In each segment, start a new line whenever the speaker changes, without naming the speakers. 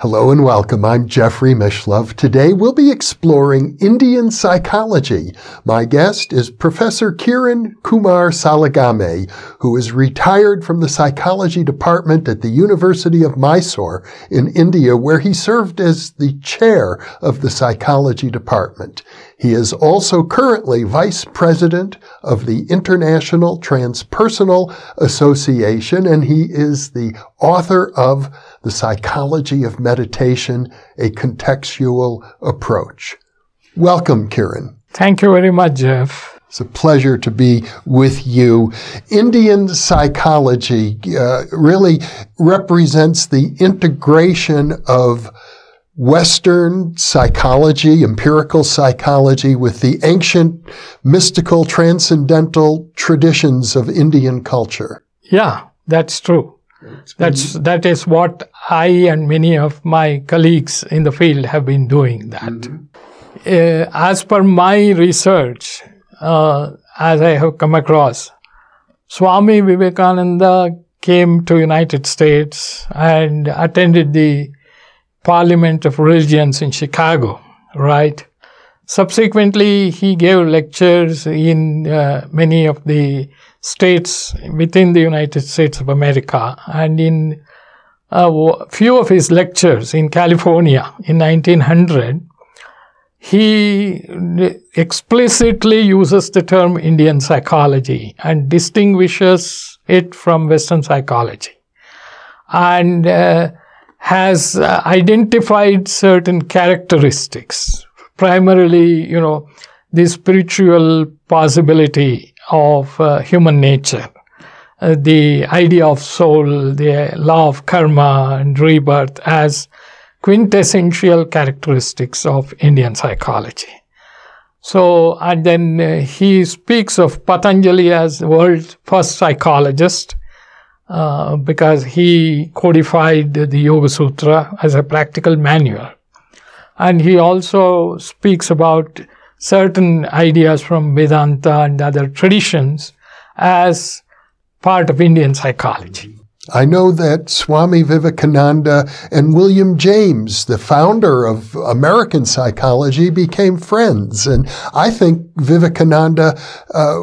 Hello and welcome. I'm Jeffrey Mishlove. Today we'll be exploring Indian psychology. My guest is Professor Kiran Kumar Salagame, who is retired from the psychology department at the University of Mysore in India, where he served as the chair of the psychology department. He is also currently vice president of the International Transpersonal Association, and he is the author of The Psychology of Meditation, a Contextual Approach. Welcome, Kiran.
Thank you very much, Jeff.
It's a pleasure to be with you. Indian psychology uh, really represents the integration of Western psychology, empirical psychology, with the ancient mystical transcendental traditions of Indian culture.
Yeah, that's true. That's that is what I and many of my colleagues in the field have been doing. That, mm-hmm. uh, as per my research, uh, as I have come across, Swami Vivekananda came to United States and attended the Parliament of Religions in Chicago, right? Subsequently, he gave lectures in uh, many of the states within the United States of America. And in a few of his lectures in California in 1900, he explicitly uses the term Indian psychology and distinguishes it from Western psychology. And uh, has uh, identified certain characteristics, primarily, you know, the spiritual possibility of uh, human nature, uh, the idea of soul, the law of karma and rebirth as quintessential characteristics of Indian psychology. So, and then uh, he speaks of Patanjali as the world's first psychologist uh, because he codified the Yoga Sutra as a practical manual. And he also speaks about certain ideas from Vedanta and other traditions as part of Indian psychology.
I know that Swami Vivekananda and William James, the founder of American psychology, became friends. And I think Vivekananda uh,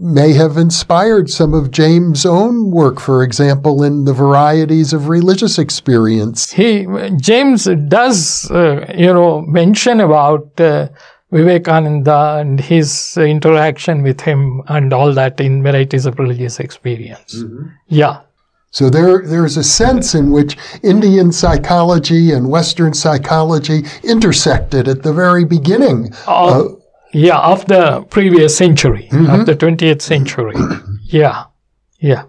may have inspired some of James' own work, for example, in the varieties of religious experience.
He, James does, uh, you know, mention about uh, Vivekananda and his interaction with him and all that in varieties of religious experience. Mm-hmm. Yeah.
So there, there's a sense in which Indian psychology and Western psychology intersected at the very beginning.
Uh, yeah, of the previous century, mm-hmm. of the 20th century. yeah, yeah.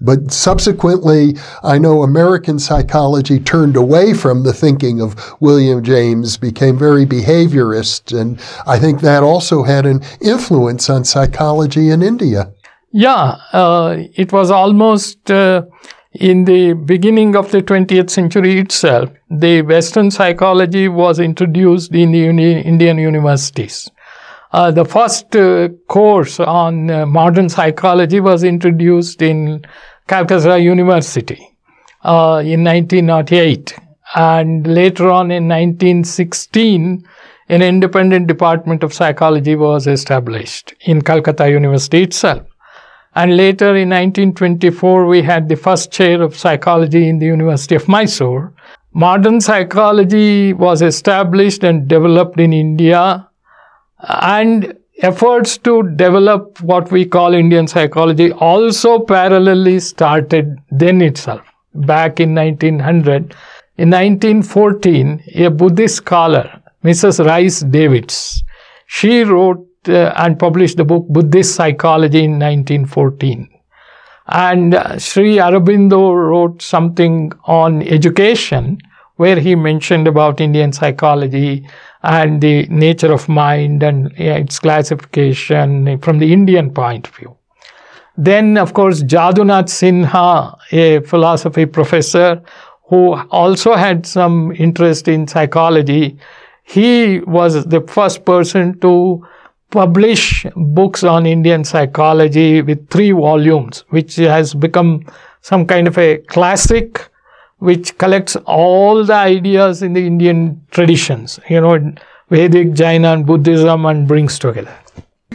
But subsequently, I know American psychology turned away from the thinking of William James, became very behaviorist, and I think that also had an influence on psychology in India.
Yeah, uh, it was almost uh, in the beginning of the 20th century itself. The Western psychology was introduced in the uni- Indian universities. Uh, the first uh, course on uh, modern psychology was introduced in Calcutta University uh, in 1908. And later on in 1916, an independent department of psychology was established in Calcutta University itself. And later in 1924, we had the first chair of psychology in the University of Mysore. Modern psychology was established and developed in India and efforts to develop what we call Indian psychology also parallelly started then itself, back in 1900. In 1914, a Buddhist scholar, Mrs. Rhys Davids, she wrote uh, and published the book Buddhist Psychology in 1914. And uh, Sri Aurobindo wrote something on education where he mentioned about Indian psychology and the nature of mind and its classification from the Indian point of view. Then, of course, Jadunath Sinha, a philosophy professor who also had some interest in psychology, he was the first person to publish books on Indian psychology with three volumes, which has become some kind of a classic which collects all the ideas in the Indian traditions, you know, Vedic, Jaina, and Buddhism, and brings together.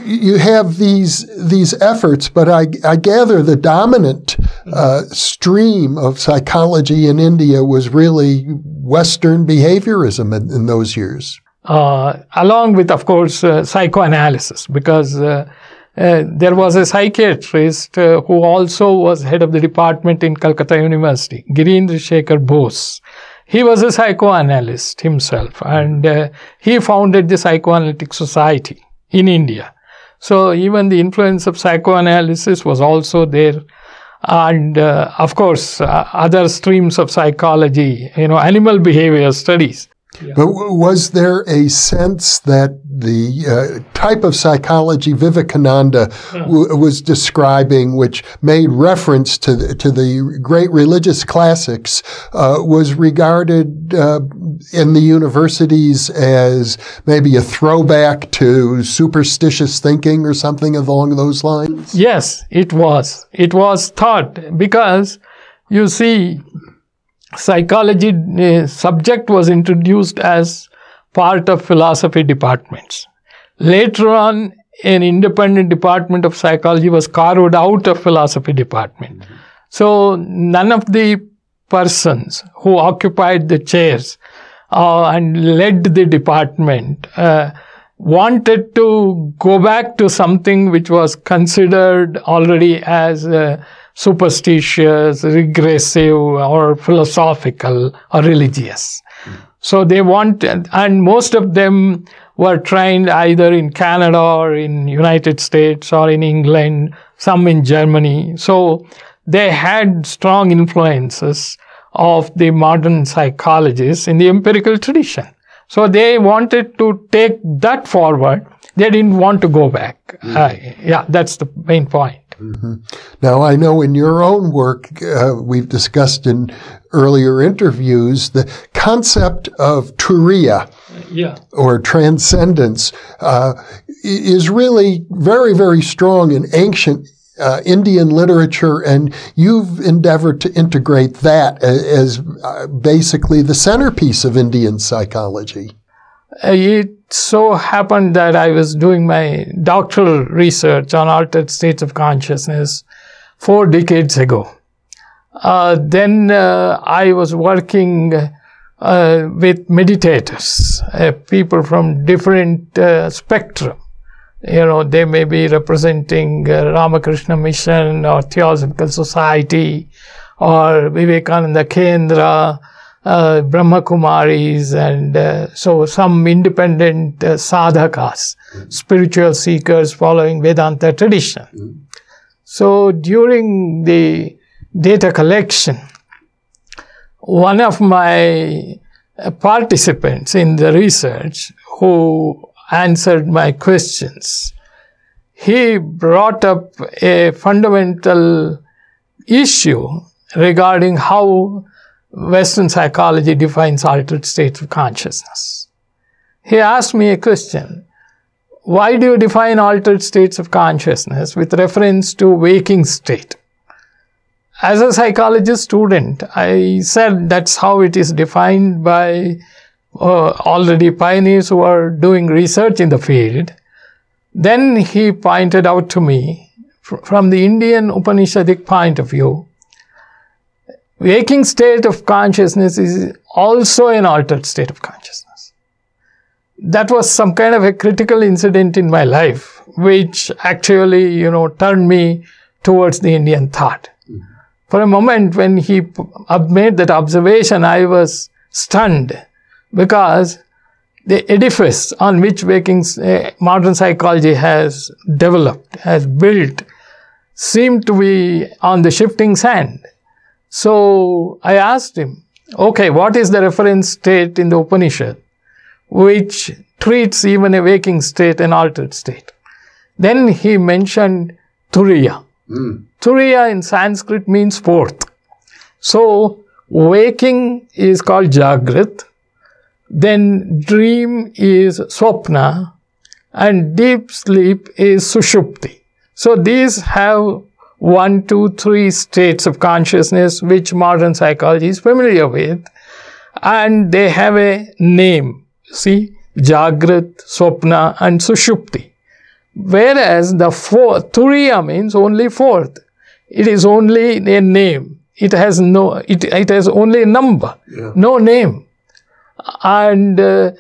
You have these these efforts, but I, I gather the dominant uh, stream of psychology in India was really Western behaviorism in, in those years.
Uh, along with, of course, uh, psychoanalysis, because uh, uh, there was a psychiatrist uh, who also was head of the department in Calcutta University, Girindra Shekhar Bose. He was a psychoanalyst himself and uh, he founded the Psychoanalytic Society in India. So even the influence of psychoanalysis was also there. And uh, of course, uh, other streams of psychology, you know, animal behavior studies
yeah. But was there a sense that the uh, type of psychology Vivekananda w- was describing, which made reference to the, to the great religious classics, uh, was regarded uh, in the universities as maybe a throwback to superstitious thinking or something along those lines?
Yes, it was. It was thought because you see, psychology uh, subject was introduced as part of philosophy departments. Later on, an independent department of psychology was carved out of philosophy department. Mm-hmm. So none of the persons who occupied the chairs uh, and led the department uh, wanted to go back to something which was considered already as uh, superstitious, regressive, or philosophical or religious. Mm. So they want, and most of them were trained either in Canada or in United States or in England, some in Germany. So they had strong influences of the modern psychologists in the empirical tradition. So they wanted to take that forward. They didn't want to go back. Mm. Uh, yeah, that's the main point.
Mm-hmm. Now, I know in your own work, uh, we've discussed in earlier interviews the concept of turiya,
yeah.
or transcendence, uh, is really very, very strong in ancient uh, Indian literature, and you've endeavored to integrate that as, as uh, basically the centerpiece of Indian psychology.
Uh, it so happened that I was doing my doctoral research on altered states of consciousness four decades ago. Uh, then uh, I was working uh, with meditators, uh, people from different uh, spectrum. You know, they may be representing Ramakrishna Mission or Theosophical Society or Vivekananda Kendra uh, Brahma Kumaris and uh, so some independent uh, sadhakas, mm-hmm. spiritual seekers following Vedanta tradition. Mm-hmm. So during the data collection, one of my uh, participants in the research who answered my questions, he brought up a fundamental issue regarding how Western psychology defines altered states of consciousness. He asked me a question. Why do you define altered states of consciousness with reference to waking state? As a psychology student, I said that's how it is defined by uh, already pioneers who are doing research in the field. Then he pointed out to me, from the Indian Upanishadic point of view, waking state of consciousness is also an altered state of consciousness. That was some kind of a critical incident in my life, which actually, you know, turned me towards the Indian thought. For a moment, when he made that observation, I was stunned because the edifice on which waking uh, modern psychology has developed, has built, seemed to be on the shifting sand. So I asked him, okay, what is the reference state in the Upanishad which treats even a waking state an altered state? Then he mentioned Turiya. Mm. Turiya in Sanskrit means fourth. So, waking is called Jagrat, then dream is Swapna, and deep sleep is Sushupti. So, these have one, two, three states of consciousness which modern psychology is familiar with, and they have a name. See, Jagrat, Swapna, and Sushupti. Whereas the fourth, Turiya means only fourth. It is only a name. It has no, it, it has only a number, yeah. no name. And uh,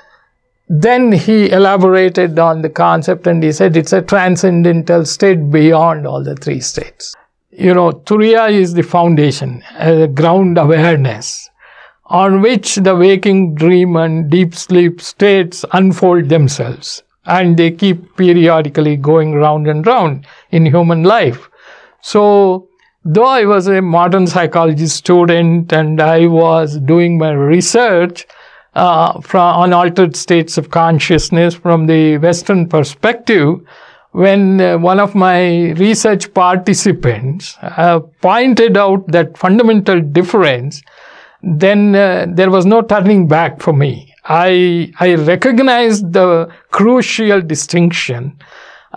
then he elaborated on the concept and he said it's a transcendental state beyond all the three states. You know, Turiya is the foundation, a ground awareness on which the waking dream and deep sleep states unfold themselves. And they keep periodically going round and round in human life. So, though I was a modern psychology student and I was doing my research uh, from, on altered states of consciousness from the Western perspective, when uh, one of my research participants uh, pointed out that fundamental difference then uh, there was no turning back for me. I, I recognized the crucial distinction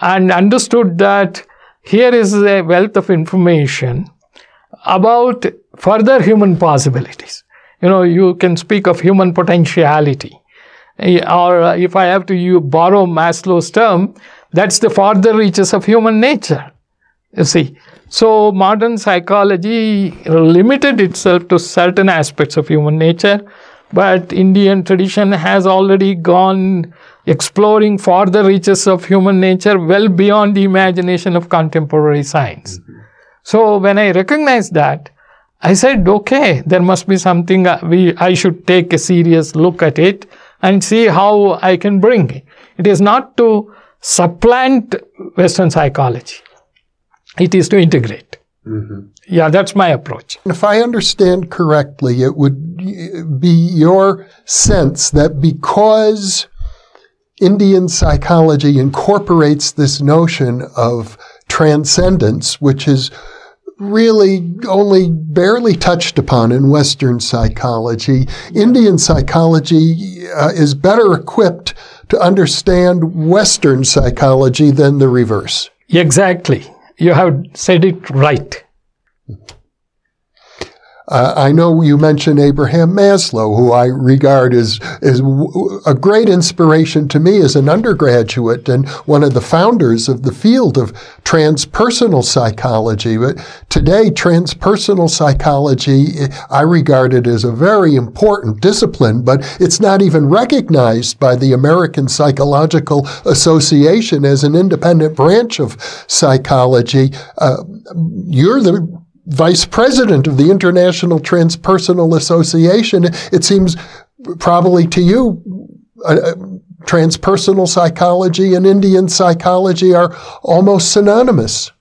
and understood that here is a wealth of information about further human possibilities. You know, you can speak of human potentiality. Or if I have to you borrow Maslow's term, that's the farther reaches of human nature. You see, so modern psychology limited itself to certain aspects of human nature, but Indian tradition has already gone exploring farther reaches of human nature well beyond the imagination of contemporary science. Mm-hmm. So when I recognize that, I said, okay, there must be something we, I should take a serious look at it and see how I can bring it. It is not to supplant Western psychology it is to integrate. Mm-hmm. Yeah, that's my approach.
If I understand correctly, it would be your sense that because Indian psychology incorporates this notion of transcendence, which is really only barely touched upon in Western psychology. Indian psychology uh, is better equipped to understand Western psychology than the reverse.
Exactly you have said it right.
Uh, I know you mentioned Abraham Maslow, who I regard as, as a great inspiration to me as an undergraduate and one of the founders of the field of transpersonal psychology. But today, transpersonal psychology, I regard it as a very important discipline, but it's not even recognized by the American Psychological Association as an independent branch of psychology. Uh, you're the vice president of the International Transpersonal Association. It seems probably to you, uh, uh, transpersonal psychology and Indian psychology are almost synonymous.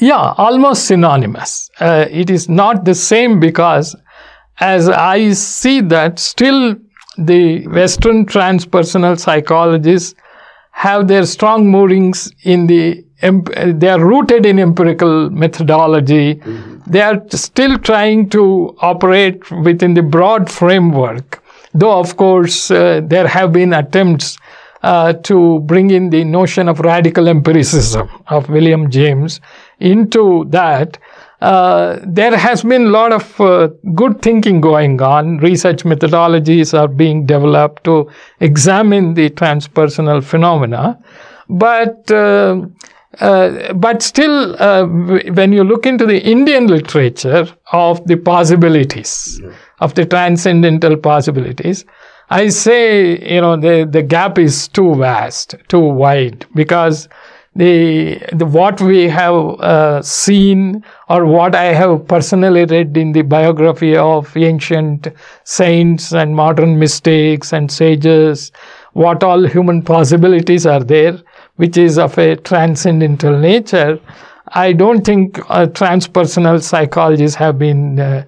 Yeah, almost synonymous. Uh, it is not the same because as I see that still the Western transpersonal psychologists have their strong moorings in the they are rooted in empirical methodology. Mm-hmm. They are still trying to operate within the broad framework. Though, of course, uh, there have been attempts uh, to bring in the notion of radical empiricism of William James into that. Uh, there has been a lot of uh, good thinking going on. Research methodologies are being developed to examine the transpersonal phenomena. But uh, uh, but still, uh, when you look into the Indian literature of the possibilities, yeah. of the transcendental possibilities, I say, you know, the, the gap is too vast, too wide, because the, the what we have uh, seen or what I have personally read in the biography of ancient saints and modern mystics and sages, what all human possibilities are there, which is of a transcendental nature, I don't think uh, transpersonal psychologists have been uh,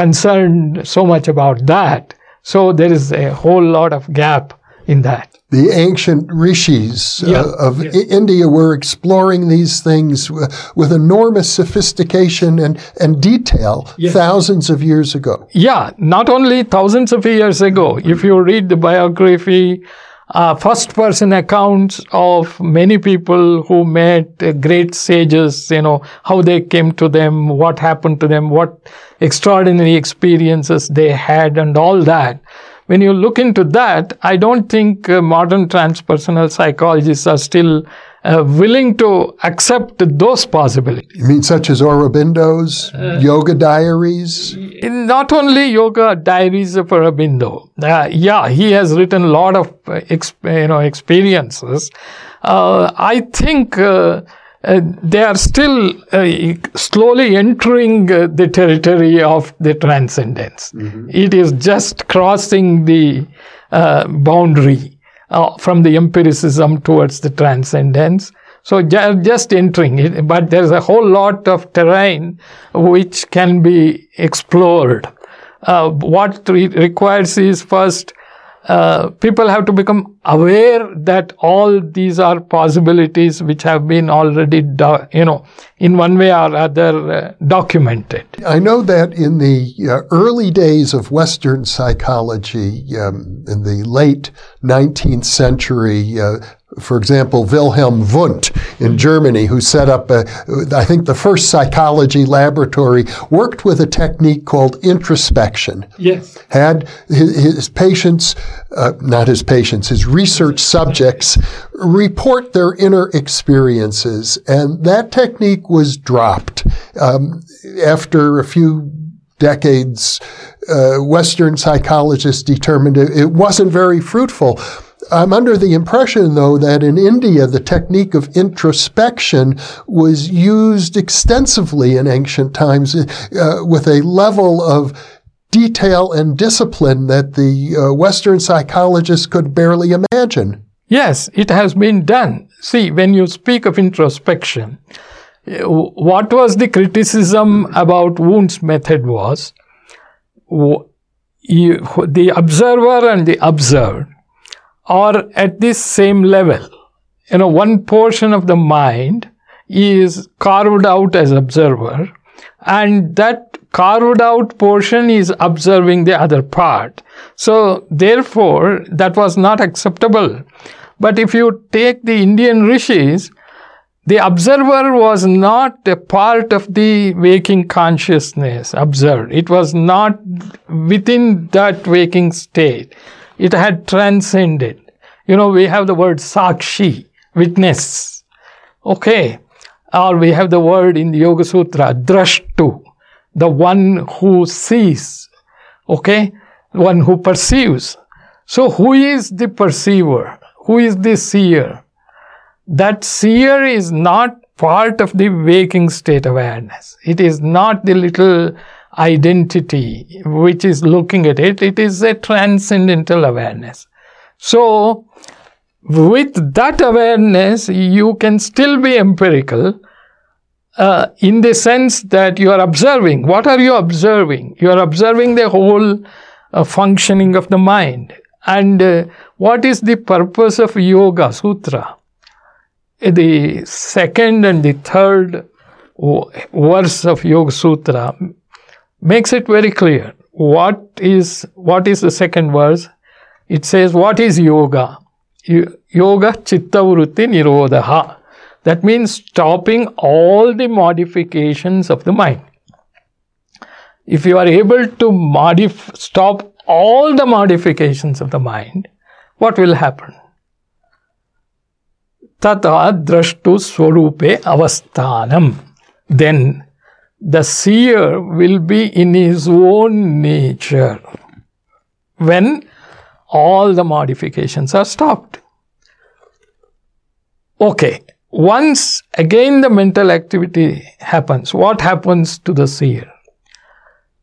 concerned so much about that. So there is a whole lot of gap in that.
the ancient rishis uh, of
yes.
I- India were exploring these things w- with enormous sophistication and, and detail
Yes.
thousands of years ago.
Yeah, not only thousands of years ago. If you read the biography, uh, first person accounts of many people who met uh, great sages, you know, how they came to them, what happened to them, what extraordinary experiences they had, and all that. When you look into that, I don't think uh, modern transpersonal psychologists are still uh, willing to accept those possibilities.
You mean such as Aurobindo's
Uh,
yoga diaries?
not only yoga diaries of Aurobindo. Uh, yeah, he has written a lot of uh, ex- you know experiences. Uh, I think they are still uh, slowly entering uh, the territory of the transcendence. It is just crossing the uh, boundary uh, from the empiricism towards the transcendence. So ju- just entering it, but there's a whole lot of terrain which can be explored. Uh, what re- requires is first uh, people have to become aware that all these are possibilities which have been already, do- you know, in one way or other uh, documented.
I know that in the uh, early days of Western psychology, um, in the late 19th century, uh, for example, Wilhelm Wundt in Germany, who set up, a, I think, the first psychology laboratory, worked with a technique called introspection.
Yes.
Had his, his patients, uh, not his patients, his research subjects report their inner experiences, and that technique was dropped um, after a few decades. Uh, Western psychologists determined it, it wasn't very fruitful. I'm under the impression, though, that in India, the technique of introspection was used extensively in ancient times uh, with a level of detail and discipline that the uh, Western psychologists could barely imagine.
Yes, it has been done. See, when you speak of introspection, eh, what was the criticism about Wundt's method was the observer and the observed are at this same level. You know, one portion of the mind is carved out as observer, and that carved out portion is observing the other part. So, therefore, that was not acceptable. But if you take the Indian rishis, the observer was not a part of the waking consciousness observed. It was not within that waking state. It had transcended. You know, we have the word sakshi, witness. Okay. Or we have the word in the Yoga Sutra, drashtu, the one who sees. Okay. One who perceives. So who is the perceiver? Who is the seer? that seer is not part of the waking state awareness. It is not the little identity which is looking at it. It is a transcendental awareness. So, with that awareness, you can still be empirical uh, in the sense that you are observing. What are you observing? You are observing the whole uh, functioning of the mind. And uh, what is the purpose of Yoga Sutra? the second and the third verse of Yoga Sutra makes it very clear. What is what is the second verse? It says, "What is yoga? Yoga chitta vritti nirodha." That means stopping all the modifications of the mind. If you are able to modif- stop all the modifications of the mind, what will happen? tata drashtu swarupe avasthanam. Then the seer will be in his own nature when all the modifications are stopped. Okay, once again the mental activity happens, what happens to the seer?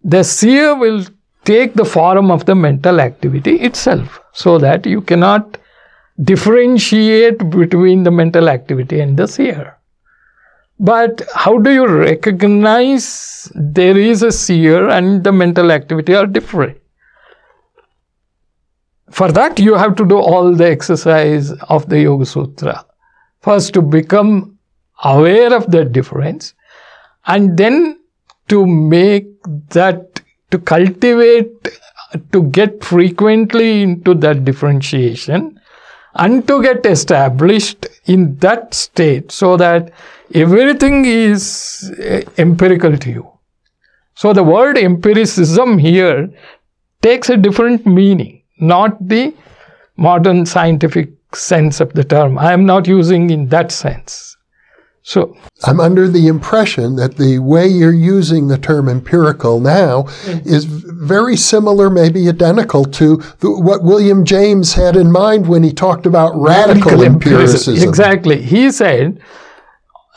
The seer will take the form of the mental activity itself so that you cannot differentiate between the mental activity and the seer. But how do you recognize there is a seer and the mental activity are different? for that, you have to do all the exercise of the Yoga Sutra. First, to become aware of the difference, and then to make that, to cultivate, to get frequently into that differentiation, and to get established in that state so that everything is eh, empirical to you. So the word empiricism here takes a different meaning, not the modern scientific sense of the term. I am not using in that sense. So
I'm under the impression that the way you're using the term empirical now is very similar, maybe identical to the, what William James had in mind when he talked about radical, radical empiricism. empiricism.
Exactly. He said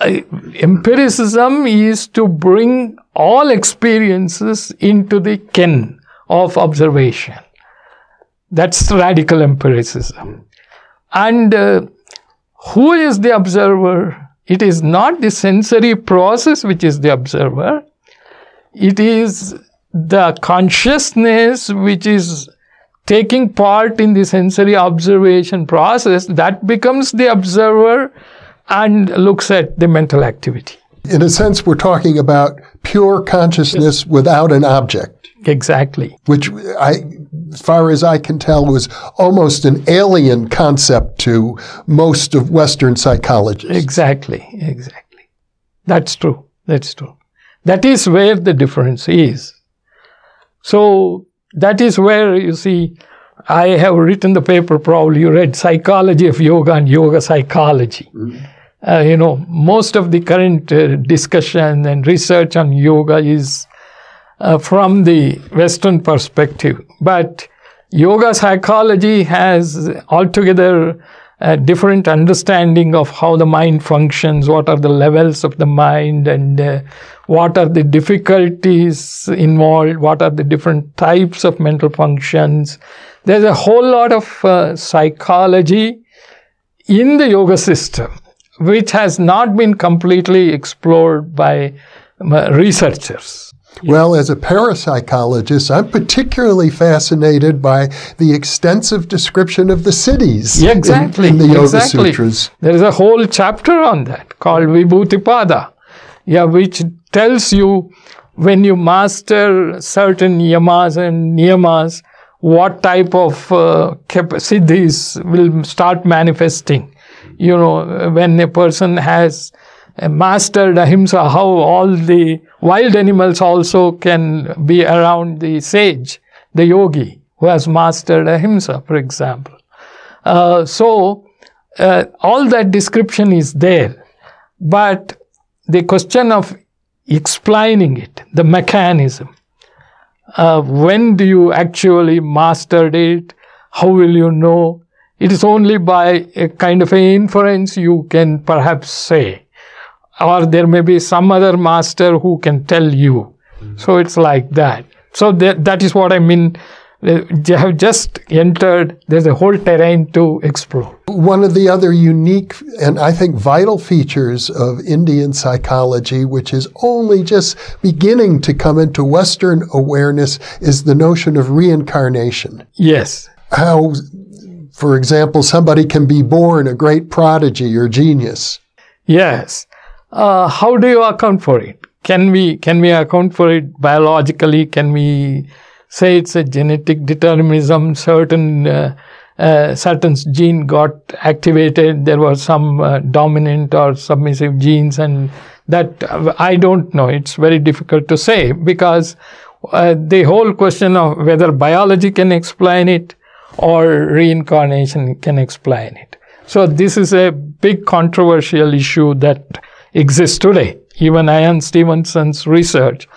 empiricism is to bring all experiences into the ken of observation. That's radical empiricism. And uh, who is the observer? It is not the sensory process which is the observer. It is the consciousness which is taking part in the sensory observation process that becomes the observer and looks at the mental activity.
In a sense, we're talking about pure consciousness yes. without an object.
Exactly.
Which I, as far as I can tell, was almost an alien concept to most of Western psychologists.
Exactly, exactly. That's true. That's true. That is where the difference is. So that is where you see, I have written the paper, probably you read Psychology of Yoga and Yoga Psychology. Mm-hmm. Uh, you know, most of the current uh, discussion and research on yoga is uh, from the Western perspective. But yoga psychology has altogether a different understanding of how the mind functions, what are the levels of the mind, and uh, what are the difficulties involved, what are the different types of mental functions. There's a whole lot of uh, psychology in the yoga system, which has not been completely explored by uh, researchers.
Well, as a parapsychologist, I'm particularly fascinated by the extensive description of the siddhis
exactly,
in, in the Yoga
exactly.
Sutras.
There is a whole chapter on that called Vibhutipada, yeah, which tells you when you master certain yamas and niyamas, what type of uh, siddhis will start manifesting. You know, when a person has mastered ahimsa, how all the wild animals also can be around the sage, the yogi, who has mastered ahimsa, for example. Uh, so, uh, all that description is there. But the question of explaining it, the mechanism, uh, when do you actually master it? How will you know? It is only by a kind of an inference you can perhaps say or there may be some other master who can tell you. Mm-hmm. So it's like that. So that, that is what I mean. They have just entered, there's a whole terrain to explore.
One of the other unique and I think vital features of Indian psychology, which is only just beginning to come into Western awareness, is the notion of reincarnation.
Yes.
How, for example, somebody can be born a great prodigy or genius.
Yes uh, how do you account for it? Can we can we account for it biologically? Can we say it's a genetic determinism? Certain uh, uh, certain gene got activated. There were some uh, dominant or submissive genes, and that I don't know. It's very difficult to say because uh, the whole question of whether biology can explain it or reincarnation can explain it. So this is a big controversial issue that exists today. Even Ian Stevenson's research.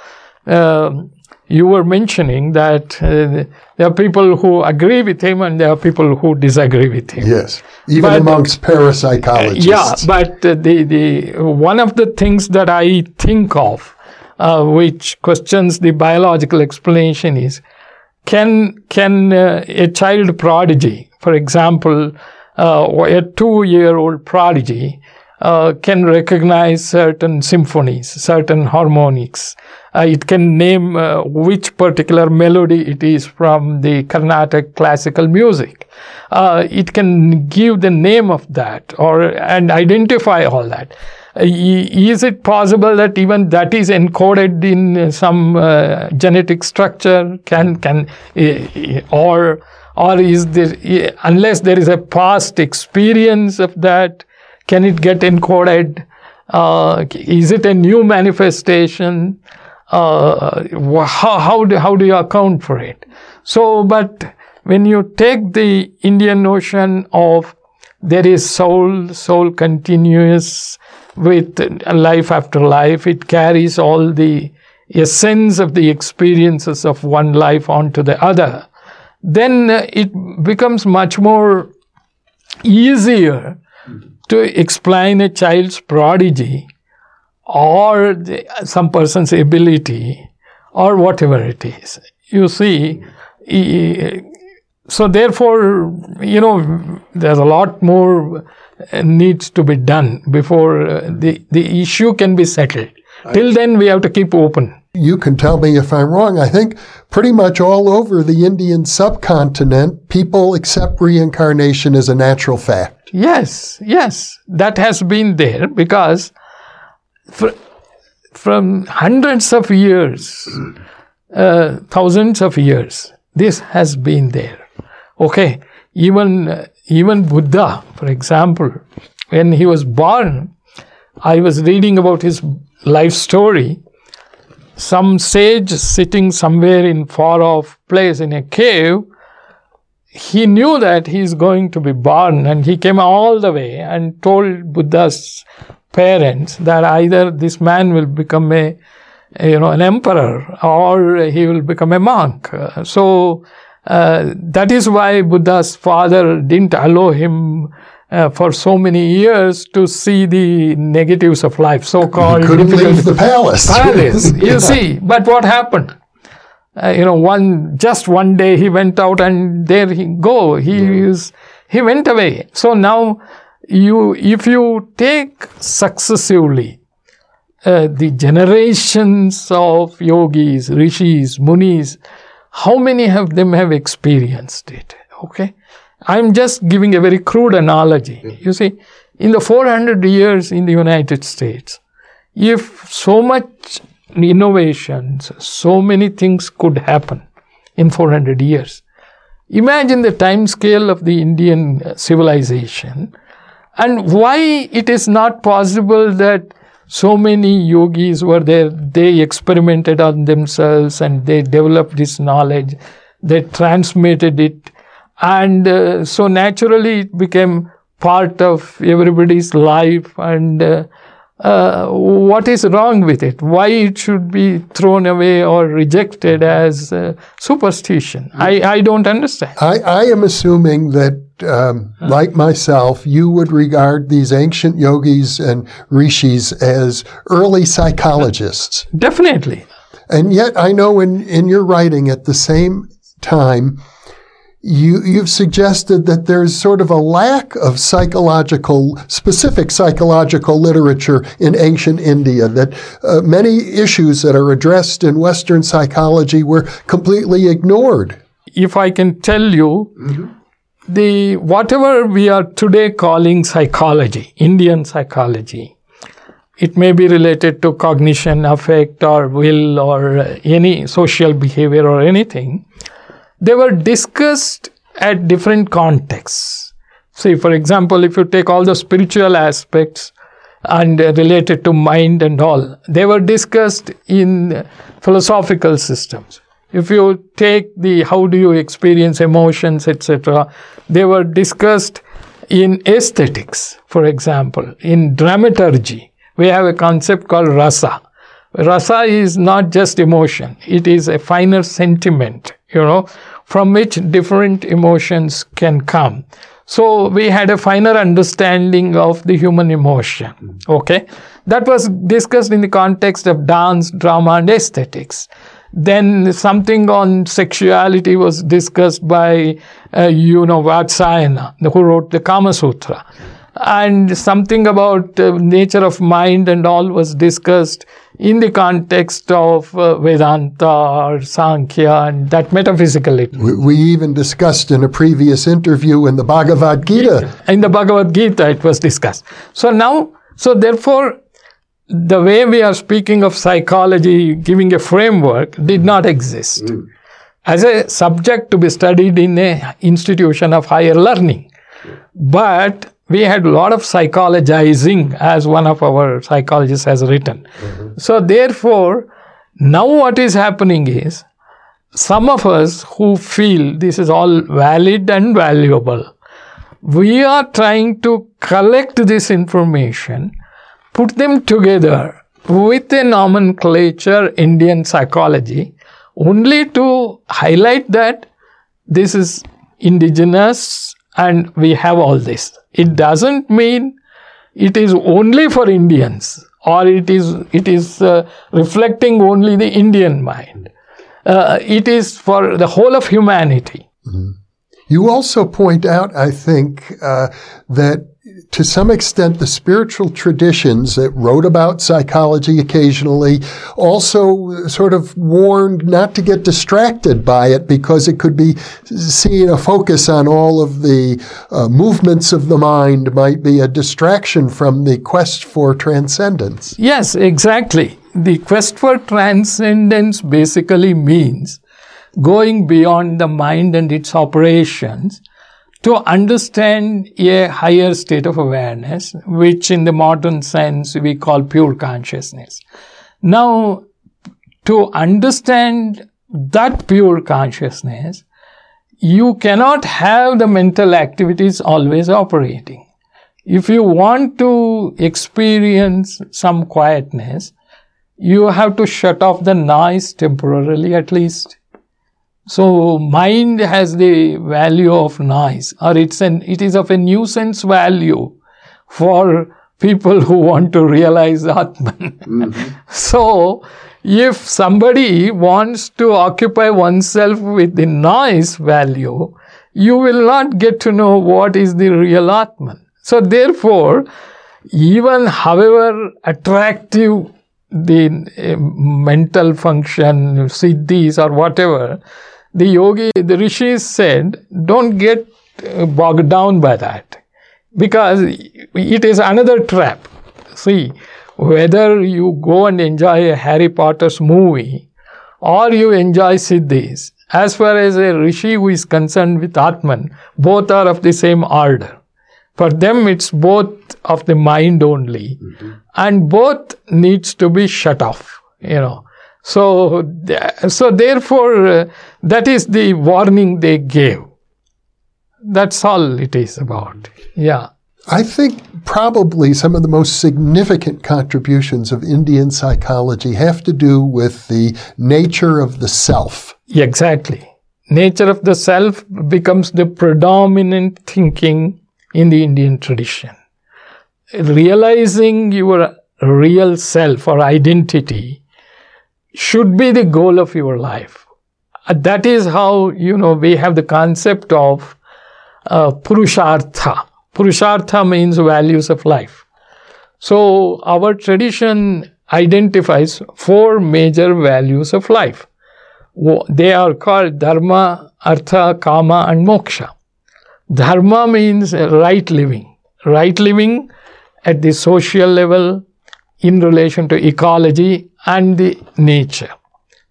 Uh, you were mentioning that uh, there are people who agree with him and there are people who disagree with him.
Yes, even but, amongst parapsychologists.
yeah, but uh, the the one of the things that I think of, uh, which questions the biological explanation, is can can uh, a child prodigy, for example, uh, a two year old prodigy, uh, can recognize certain symphonies, certain harmonics. Uh, it can name uh, which particular melody it is from the Carnatic classical music. Uh, it can give the name of that or and identify all that. Uh, is it possible that even that is encoded in some uh, genetic structure? Can can or or is there unless there is a past experience of that? Can it get encoded? Uh, is it a new manifestation? Uh, how, how, do, how do you account for it? So, but when you take the Indian notion of there is soul, soul continuous with life after life, it carries all the essence of the experiences of one life onto the other, then it becomes much more easier to explain a child's prodigy or the, some person's ability or whatever it is. You see, so therefore, you know, there's a lot more uh, needs to be done before uh, the, the issue can be settled. Till then, we have to keep open.
You can tell me if I'm wrong. I think pretty much all over the Indian subcontinent, people accept reincarnation as a natural fact.
Yes, yes, that has been there because from hundreds of years, uh, thousands of years, this has been there. Okay, even uh, even Buddha, for example, when he was born, I was reading about his life story. Some sage sitting somewhere in far off place in a cave he knew that he is going to be born and he came all the way and told Buddha's parents that either this man will become a, you know an emperor or he will become a monk. so uh, that is why Buddha's father didn't allow him uh, for so many years to see the negatives of life, so-called.
He couldn't leave the palace.
Palace, you see. But what happened? uh, you know, one just one day he went out and there he go. He yeah. is he went away. So now you if you take successively uh, the generations of yogis, rishis, munis, how many of them have experienced it? Okay, I'm just giving a very crude analogy. Mm-hmm. You see, in the 400 years in the United States, if so much innovations, so many things could happen in 400 years. Imagine the time scale of the Indian uh, civilization and why it is not possible that so many yogis were there, they experimented on themselves and they developed this knowledge, they transmitted it, and uh, so naturally it became part of everybody's life and uh, uh, what is wrong with it? Why it should be thrown away or rejected as uh, superstition? I, I don't understand.
I, I am assuming that, um, like myself, you would regard these ancient yogis and rishis as early psychologists.
Definitely.
And yet, I know in, in your writing at the same time, you, you've suggested that there's sort of a lack of psychological, specific psychological literature in ancient India, that uh, many issues that are addressed in Western psychology were completely ignored.
If I can tell you, mm-hmm. the whatever we are today calling psychology, Indian psychology, it may be related to cognition, affect, or will, or any social behavior or anything they were discussed at different contexts. Say, for example, if you take all the spiritual aspects and uh, related to mind and all, they were discussed in philosophical systems. If you take the how do you experience emotions, etc., they were discussed in aesthetics, for example, in dramaturgy. We have a concept called rasa. Rasa is not just emotion, it is a finer sentiment, you know, from which different emotions can come. So we had a finer understanding of the human emotion. Okay. That was discussed in the context of dance, drama, and aesthetics. Then something on sexuality was discussed by, uh, you know, Vatsyayana, who wrote the Kama Sutra. And something about uh, nature of mind and all was discussed in the context of uh, Vedanta or Sankhya and that metaphysical
We, we even discussed in a previous interview in the Bhagavad Gita.
In the Bhagavad Gita, it was discussed. So now, so therefore, the way we are speaking of psychology, giving a framework, did not exist as a subject to be studied in a institution of higher learning. But we had a lot of psychologizing, as one of our psychologists has written. Mm-hmm. So therefore, now what is happening is some of us who feel this is all valid and valuable, we are trying to collect this information, put them together with a nomenclature Indian psychology, only to highlight that this is indigenous and we have all this. It doesn't mean it is only for Indians or it is it is uh, reflecting only the Indian mind. Uh, it is for the whole of humanity.
You also point out, I think, uh, that to some extent the spiritual traditions that wrote about psychology occasionally also sort of warned not to get distracted by it because it could be seeing a focus on all of the uh, movements of the mind might be a distraction from the quest for transcendence.
Yes, exactly. The quest for transcendence basically means going beyond the mind and its operations to understand a higher state of awareness, which in the modern sense we call pure consciousness. Now, to understand that pure consciousness, you cannot have the mental activities always operating. If you want to experience some quietness, you have to shut off the noise temporarily at least. So mind has the value of noise or it's an, it is of a nuisance value for people who want to realize Atman. so if somebody wants to occupy oneself with the noise value, you will not get to know what is the real Atman. So therefore, even however attractive the uh, mental function, siddhis or whatever, the yogi, the rishis said, don't get uh, bogged down by that because it is another trap. See, whether you go and enjoy a Harry Potter's movie or you enjoy siddhis, as far as a rishi who is concerned with Atman, both are of the same order. For them, it's both of the mind only, mm-hmm. and both needs to be shut off. You know, so so therefore, uh, that is the warning they gave. That's all it is about. Yeah.
I think probably some of the most significant contributions of Indian psychology have to do with the nature of the self.
Exactly. Nature of the self becomes the predominant thinking in the Indian tradition. Realizing your real self or identity should be the goal of your life. Uh, that is how, you know, we have the concept of uh, Purushartha. Purushartha means values of life. So our tradition identifies four major values of life. They are called Dharma, Artha, Kama, and Moksha. Dharma means right living. Right living at the social level in relation to ecology and the nature.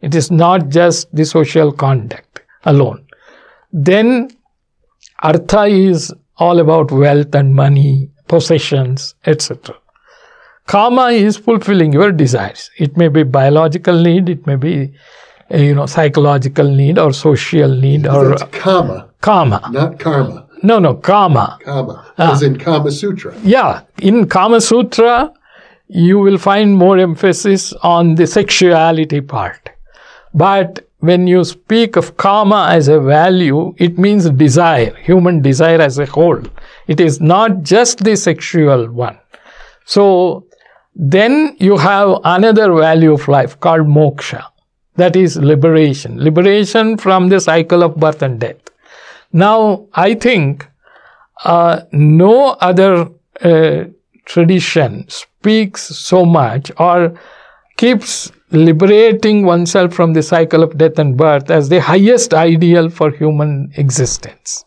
It is not just the social conduct alone. Then Artha is all about wealth and money, possessions, etc. Kama is fulfilling your desires. It may be biological need, it may be eh, you know psychological need or social need or
That's kama.
Kama.
Not karma.
No, no, Kama.
Kama. Ah. As in Kama Sutra.
Yeah. In Kama Sutra, you will find more emphasis on the sexuality part. But when you speak of karma as a value, it means desire, human desire as a whole. It is not just the sexual one. So then you have another value of life called moksha. That is liberation. Liberation from the cycle of birth and death. Now, I think uh, no other uh, tradition speaks so much or keeps liberating oneself from the cycle of death and birth as the highest ideal for human existence.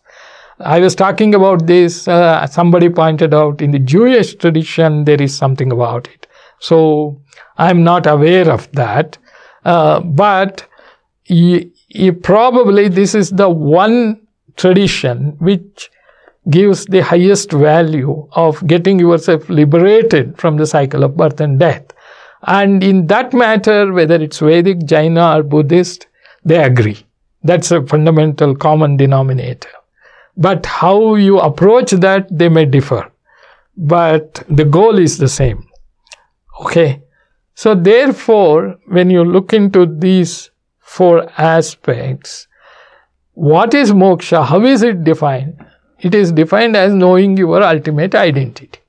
I was talking about this, uh, somebody pointed out in the Jewish tradition there is something about it. So I'm not aware of that. Uh, but probably this is the one tradition which gives the highest value of getting yourself liberated from the cycle of birth and death. And in that matter, whether it's Vedic, Jaina, or Buddhist, they agree. That's a fundamental common denominator. But how you approach that, they may differ. But the goal is the same. Okay. So therefore, when you look into these four aspects, what is moksha? How is it defined? It is defined as knowing your ultimate identity.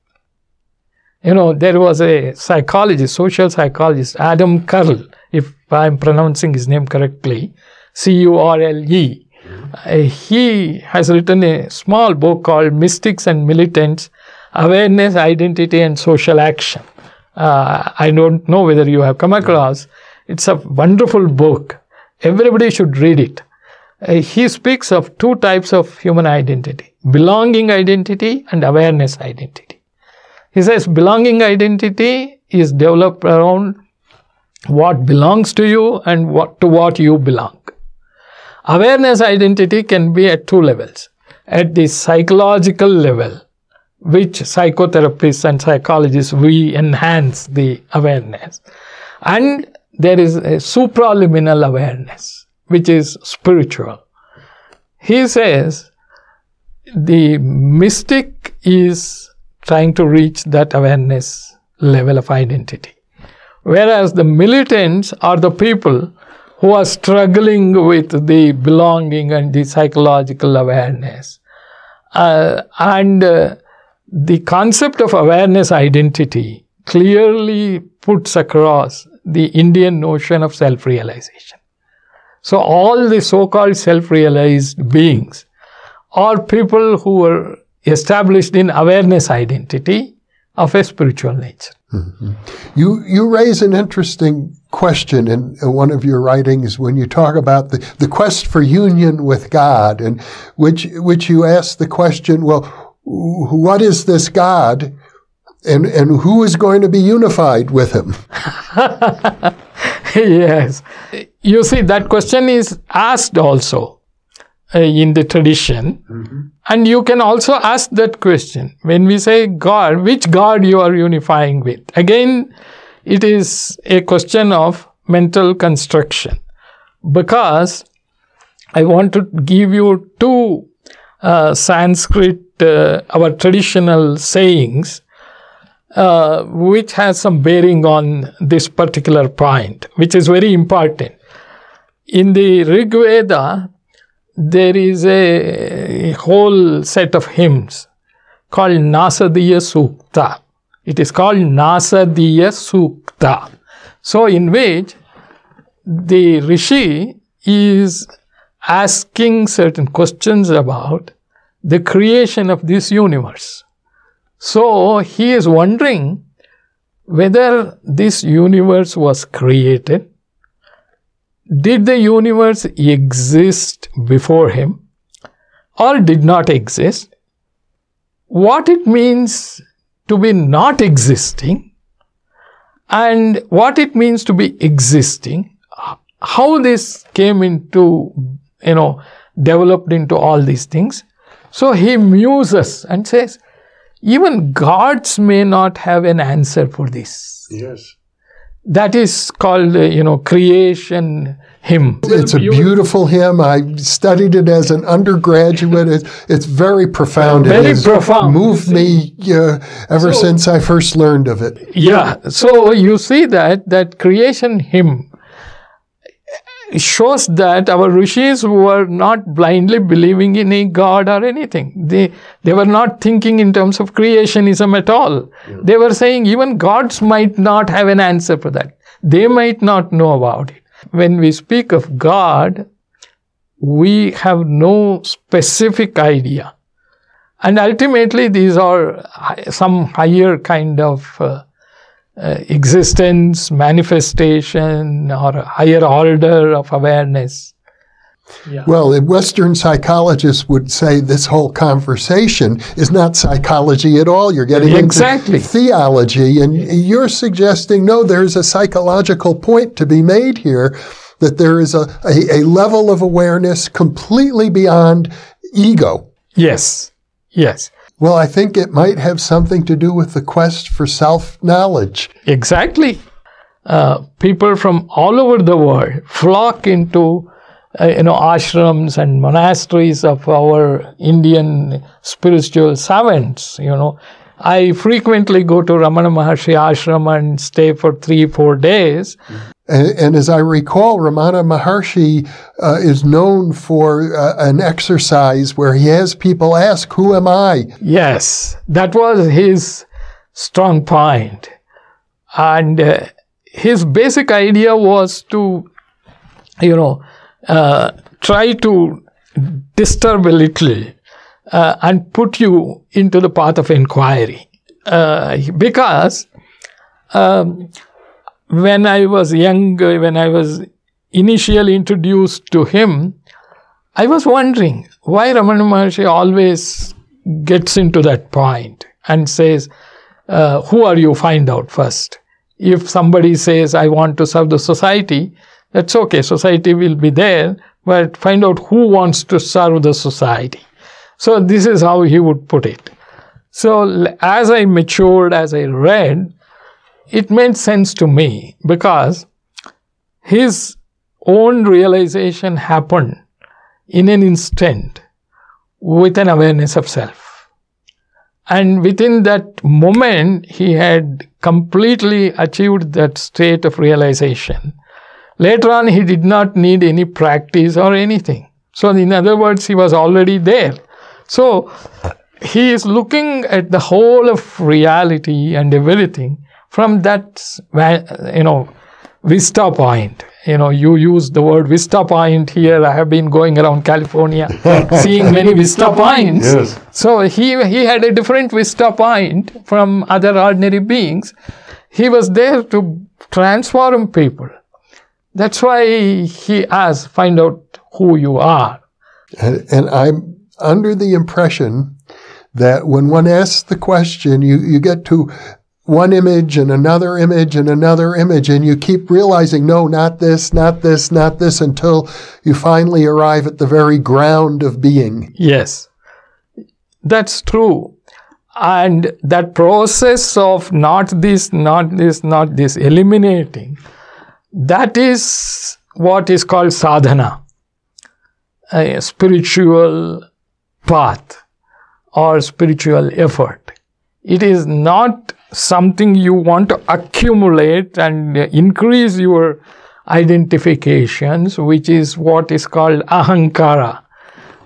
You know, there was a psychologist, social psychologist, Adam Curle, if I'm pronouncing his name correctly, C U R L E. Uh, he has written a small book called Mystics and Militants Awareness, Identity, and Social Action. Uh, I don't know whether you have come across. It's a wonderful book. Everybody should read it. Uh, he speaks of two types of human identity belonging identity and awareness identity. He says belonging identity is developed around what belongs to you and what to what you belong. Awareness identity can be at two levels. At the psychological level, which psychotherapists and psychologists we enhance the awareness. And there is a supraliminal awareness, which is spiritual. He says the mystic is trying to reach that awareness level of identity. Whereas the militants are the people who are struggling with the belonging and the psychological awareness. Uh, and uh, the concept of awareness identity clearly puts across the Indian notion of self realization. So, all the so called self realized beings are people who were established in awareness identity of a spiritual nature. Mm-hmm.
You, you raise an interesting question in, in, one of your writings when you talk about the, the quest for union with God, and which, which you ask the question, well, what is this God? And, and who is going to be unified with him?
yes. You see, that question is asked also uh, in the tradition. Mm-hmm. And you can also ask that question when we say God, which God you are unifying with? Again, it is a question of mental construction because I want to give you two uh, Sanskrit, uh, our traditional sayings, uh, which has some bearing on this particular point, which is very important. In the Rig Veda, there is a whole set of hymns called Nasadiya Sukta. It is called Nasadiya Sukta. So, in which the Rishi is asking certain questions about the creation of this universe. So, he is wondering whether this universe was created did the universe exist before him or did not exist? What it means to be not existing and what it means to be existing, how this came into, you know, developed into all these things. So he muses and says, even gods may not have an answer for this.
Yes
that is called, uh, you know, creation hymn.
It's a beautiful hymn. I studied it as an undergraduate. It's, it's very profound.
Very it profound.
Moved me uh, ever so, since I first learned of it.
Yeah. So you see that that creation hymn shows that our rishis were not blindly believing in a god or anything. They, they were not thinking in terms of creationism at all. Yeah. They were saying even gods might not have an answer for that. They might not know about it. When we speak of God, we have no specific idea. And ultimately, these are some higher kind of uh, uh, existence, manifestation, or higher order of awareness.
Yeah. Well, Western psychologists would say this whole conversation is not psychology at all. You're getting
exactly.
into theology, and you're suggesting no, there's a psychological point to be made here that there is a, a, a level of awareness completely beyond ego.
Yes. Yes.
Well, I think it might have something to do with the quest for self knowledge.
Exactly. Uh, people from all over the world flock into uh, you know ashrams and monasteries of our Indian spiritual savants. You know, I frequently go to Ramana Maharshi ashram and stay for three four days. Mm-hmm.
And, and, as I recall, Ramana Maharshi uh, is known for uh, an exercise where he has people ask, Who am I?
Yes, that was his strong point. And uh, his basic idea was to, you know, uh, try to disturb a little uh, and put you into the path of inquiry. Uh, because um, when I was young, when I was initially introduced to him, I was wondering why Ramana Maharshi always gets into that point and says, uh, Who are you? Find out first. If somebody says, I want to serve the society, that's okay. Society will be there, but find out who wants to serve the society. So, this is how he would put it. So, as I matured, as I read, it made sense to me because his own realization happened in an instant with an awareness of self. And within that moment, he had completely achieved that state of realization. Later on, he did not need any practice or anything. So, in other words, he was already there. So, he is looking at the whole of reality and everything from that, you know, vista point. You know, you use the word vista point here. I have been going around California, seeing many vista points. Yes. So he he had a different vista point from other ordinary beings. He was there to transform people. That's why he asked, find out who you are.
And, and I'm under the impression that when one asks the question, you, you get to one image and another image and another image, and you keep realizing, no, not this, not this, not this, until you finally arrive at the very ground of being.
Yes, that's true. And that process of not this, not this, not this, eliminating, that is what is called sadhana, a spiritual path or spiritual effort. It is not something you want to accumulate and increase your identifications, which is what is called ahankara.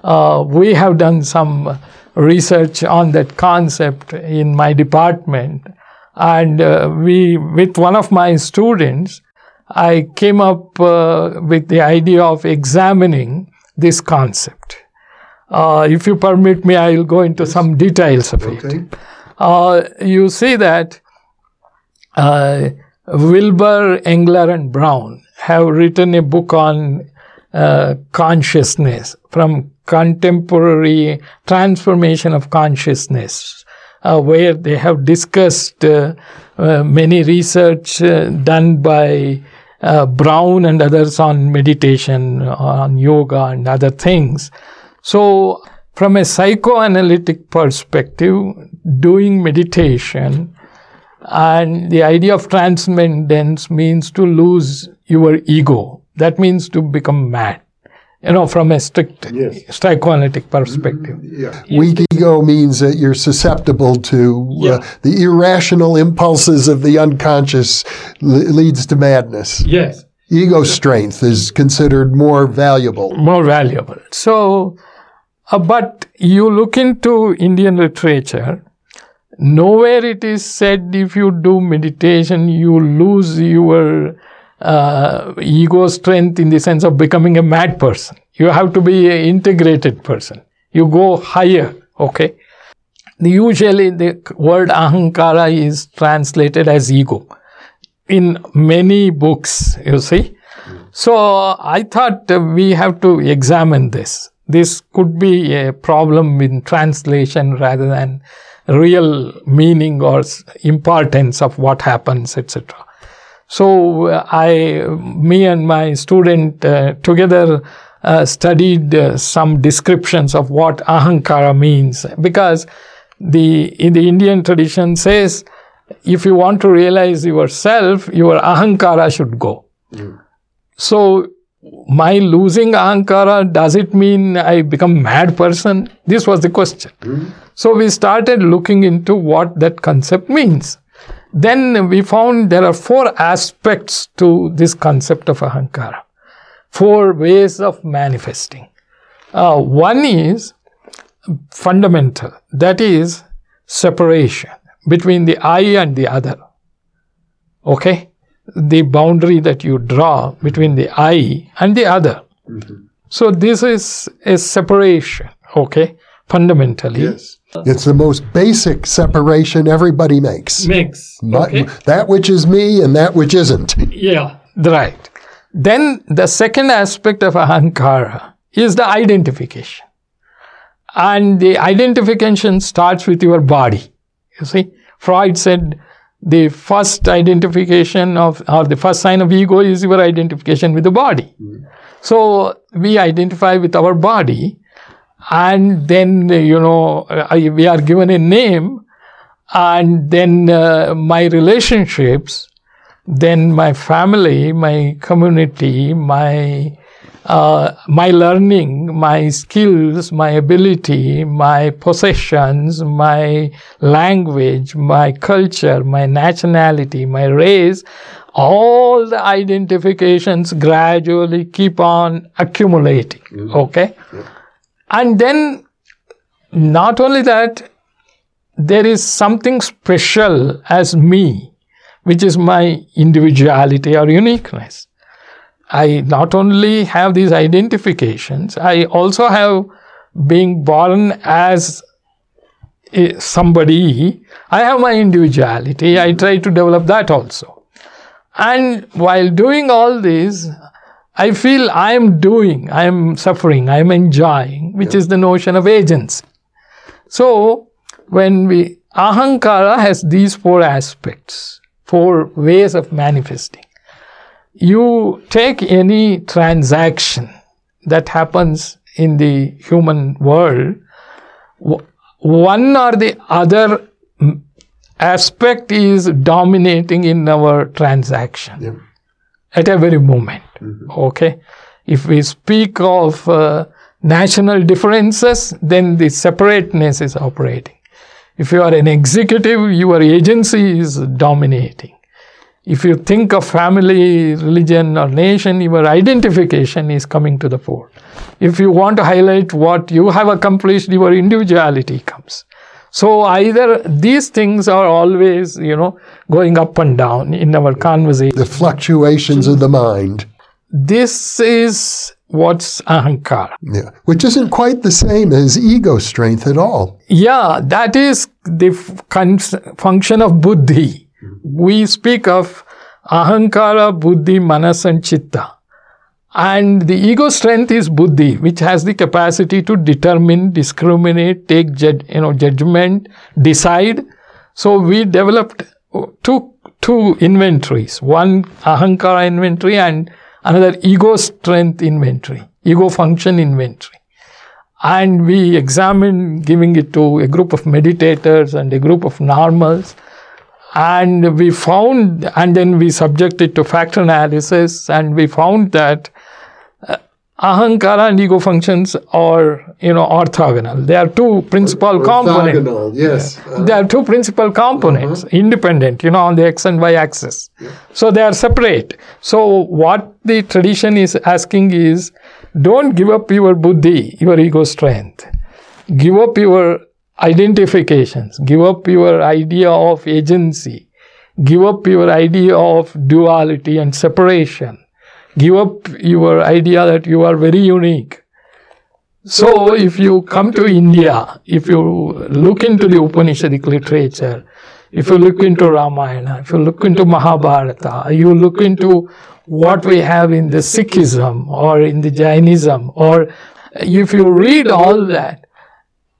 Uh, we have done some research on that concept in my department, and uh, we, with one of my students, I came up uh, with the idea of examining this concept. Uh, if you permit me, I will go into some details of okay. it uh, you see that uh, Wilber, Engler, and Brown have written a book on uh, consciousness from contemporary transformation of consciousness, uh, where they have discussed uh, uh, many research done by Brown and others on meditation, on yoga, and other things. So, from a psychoanalytic perspective, doing meditation and the idea of transcendence means to lose your ego. That means to become mad. You know, from a strict yes. psychoanalytic perspective.
Mm-hmm. Yeah. Weak ego means that you're susceptible to uh, yeah. uh, the irrational impulses of the unconscious leads to madness.
Yes.
Ego strength is considered more valuable.
More valuable. So, uh, but you look into Indian literature, nowhere it is said if you do meditation, you lose your uh, ego strength in the sense of becoming a mad person. You have to be an integrated person. You go higher, okay? usually the word ahankara is translated as ego in many books, you see. So I thought we have to examine this. This could be a problem in translation rather than real meaning or importance of what happens, etc. So I, me and my student uh, together uh, studied uh, some descriptions of what ahankara means because the in the Indian tradition says if you want to realize yourself, your ahankara should go. Mm. So my losing ahankara does it mean I become mad person? This was the question. Mm. So we started looking into what that concept means. Then we found there are four aspects to this concept of ahankara, four ways of manifesting. Uh, one is fundamental, that is separation between the I and the other. Okay? The boundary that you draw between the I and the other. Mm-hmm. So this is a separation, okay? Fundamentally.
Yes. It's the most basic separation everybody makes.
Makes. Okay.
That which is me and that which isn't.
Yeah, right. Then the second aspect of ahankara is the identification. And the identification starts with your body. You see, Freud said the first identification of, or the first sign of ego is your identification with the body. Mm. So we identify with our body, and then, you know, we are given a name, and then uh, my relationships, then my family, my community, my uh, my learning, my skills, my ability, my possessions, my language, my culture, my nationality, my race, all the identifications gradually keep on accumulating. Mm-hmm. Okay? Yeah. And then, not only that, there is something special as me, which is my individuality or uniqueness. I not only have these identifications, I also have being born as somebody, I have my individuality. I try to develop that also. And while doing all this, I feel I am doing, I am suffering, I am enjoying, which yeah. is the notion of agency. So, when we, ahankara has these four aspects, four ways of manifesting you take any transaction that happens in the human world, one or the other aspect is dominating in our transaction yeah. at every moment. Mm-hmm. Okay? If we speak of uh, national differences, then the separateness is operating. If you are an executive, your agency is dominating. If you think of family, religion, or nation, your identification is coming to the fore. If you want to highlight what you have accomplished, your individuality comes. So either these things are always, you know, going up and down in our conversation.
The fluctuations of the mind.
This is what's ahankara.
Yeah, which isn't quite the same as ego strength at all.
Yeah, that is the function of buddhi we speak of ahankara, buddhi, manas, and chitta. And the ego strength is buddhi, which has the capacity to determine, discriminate, take judge, you know, judgment, decide. So we developed two, two inventories, one ahankara inventory and another ego strength inventory, ego function inventory. And we examined giving it to a group of meditators and a group of normals and we found, and then we subjected to factor analysis, and we found that uh, ahankara and ego functions are, you know, orthogonal. They are two principal components.
Orthogonal, yes.
Uh, they are two principal components, uh-huh. independent, you know, on the x and y axis. Yeah. So they are separate. So what the tradition is asking is, don't give up your buddhi, your ego strength. Give up your identifications, give up your idea of agency, give up your idea of duality and separation, give up your idea that you are very unique. So if you come to India, if you look into the Upanishadic literature, if you look into Ramayana, if you look into Mahabharata, you look into what we have in the Sikhism or in the Jainism, or if you read all that,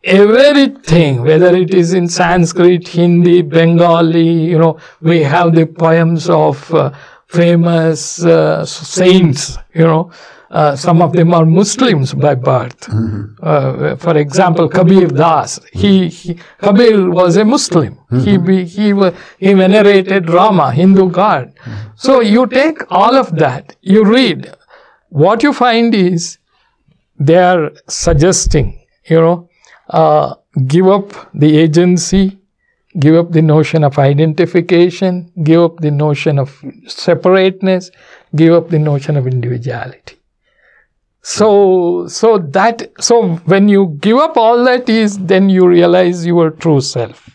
everything, whether it is in Sanskrit, Hindi, Bengali, you know, we have the poems of uh, famous uh, saints, you know, uh, some of them are Muslims by birth. Mm-hmm. Uh, for example, Kabir Das. He, he Kabir was a Muslim. Mm-hmm. He he he venerated Rama, Hindu god. Mm-hmm. So you take all of that, you read. What you find is they are suggesting, you know, uh, give up the agency, give up the notion of identification, give up the notion of separateness, give up the notion of individuality. So, so that, so when you give up all that is, then you realize your true self.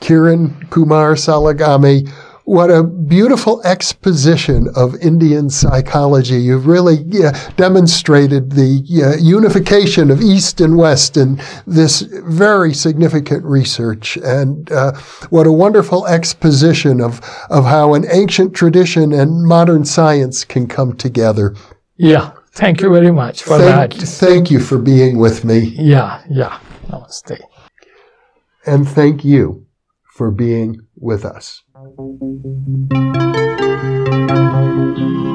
Kiran Kumar Salagame, what a beautiful exposition of Indian psychology. You've really uh, demonstrated the uh, unification of East and West in this very significant research. And uh, what a wonderful exposition of, of how an ancient tradition and modern science can come together.
Yeah. Thank you very much for
thank,
that.
Thank you for being with me.
Yeah, yeah. Namaste.
And thank you for being with us. Thank you.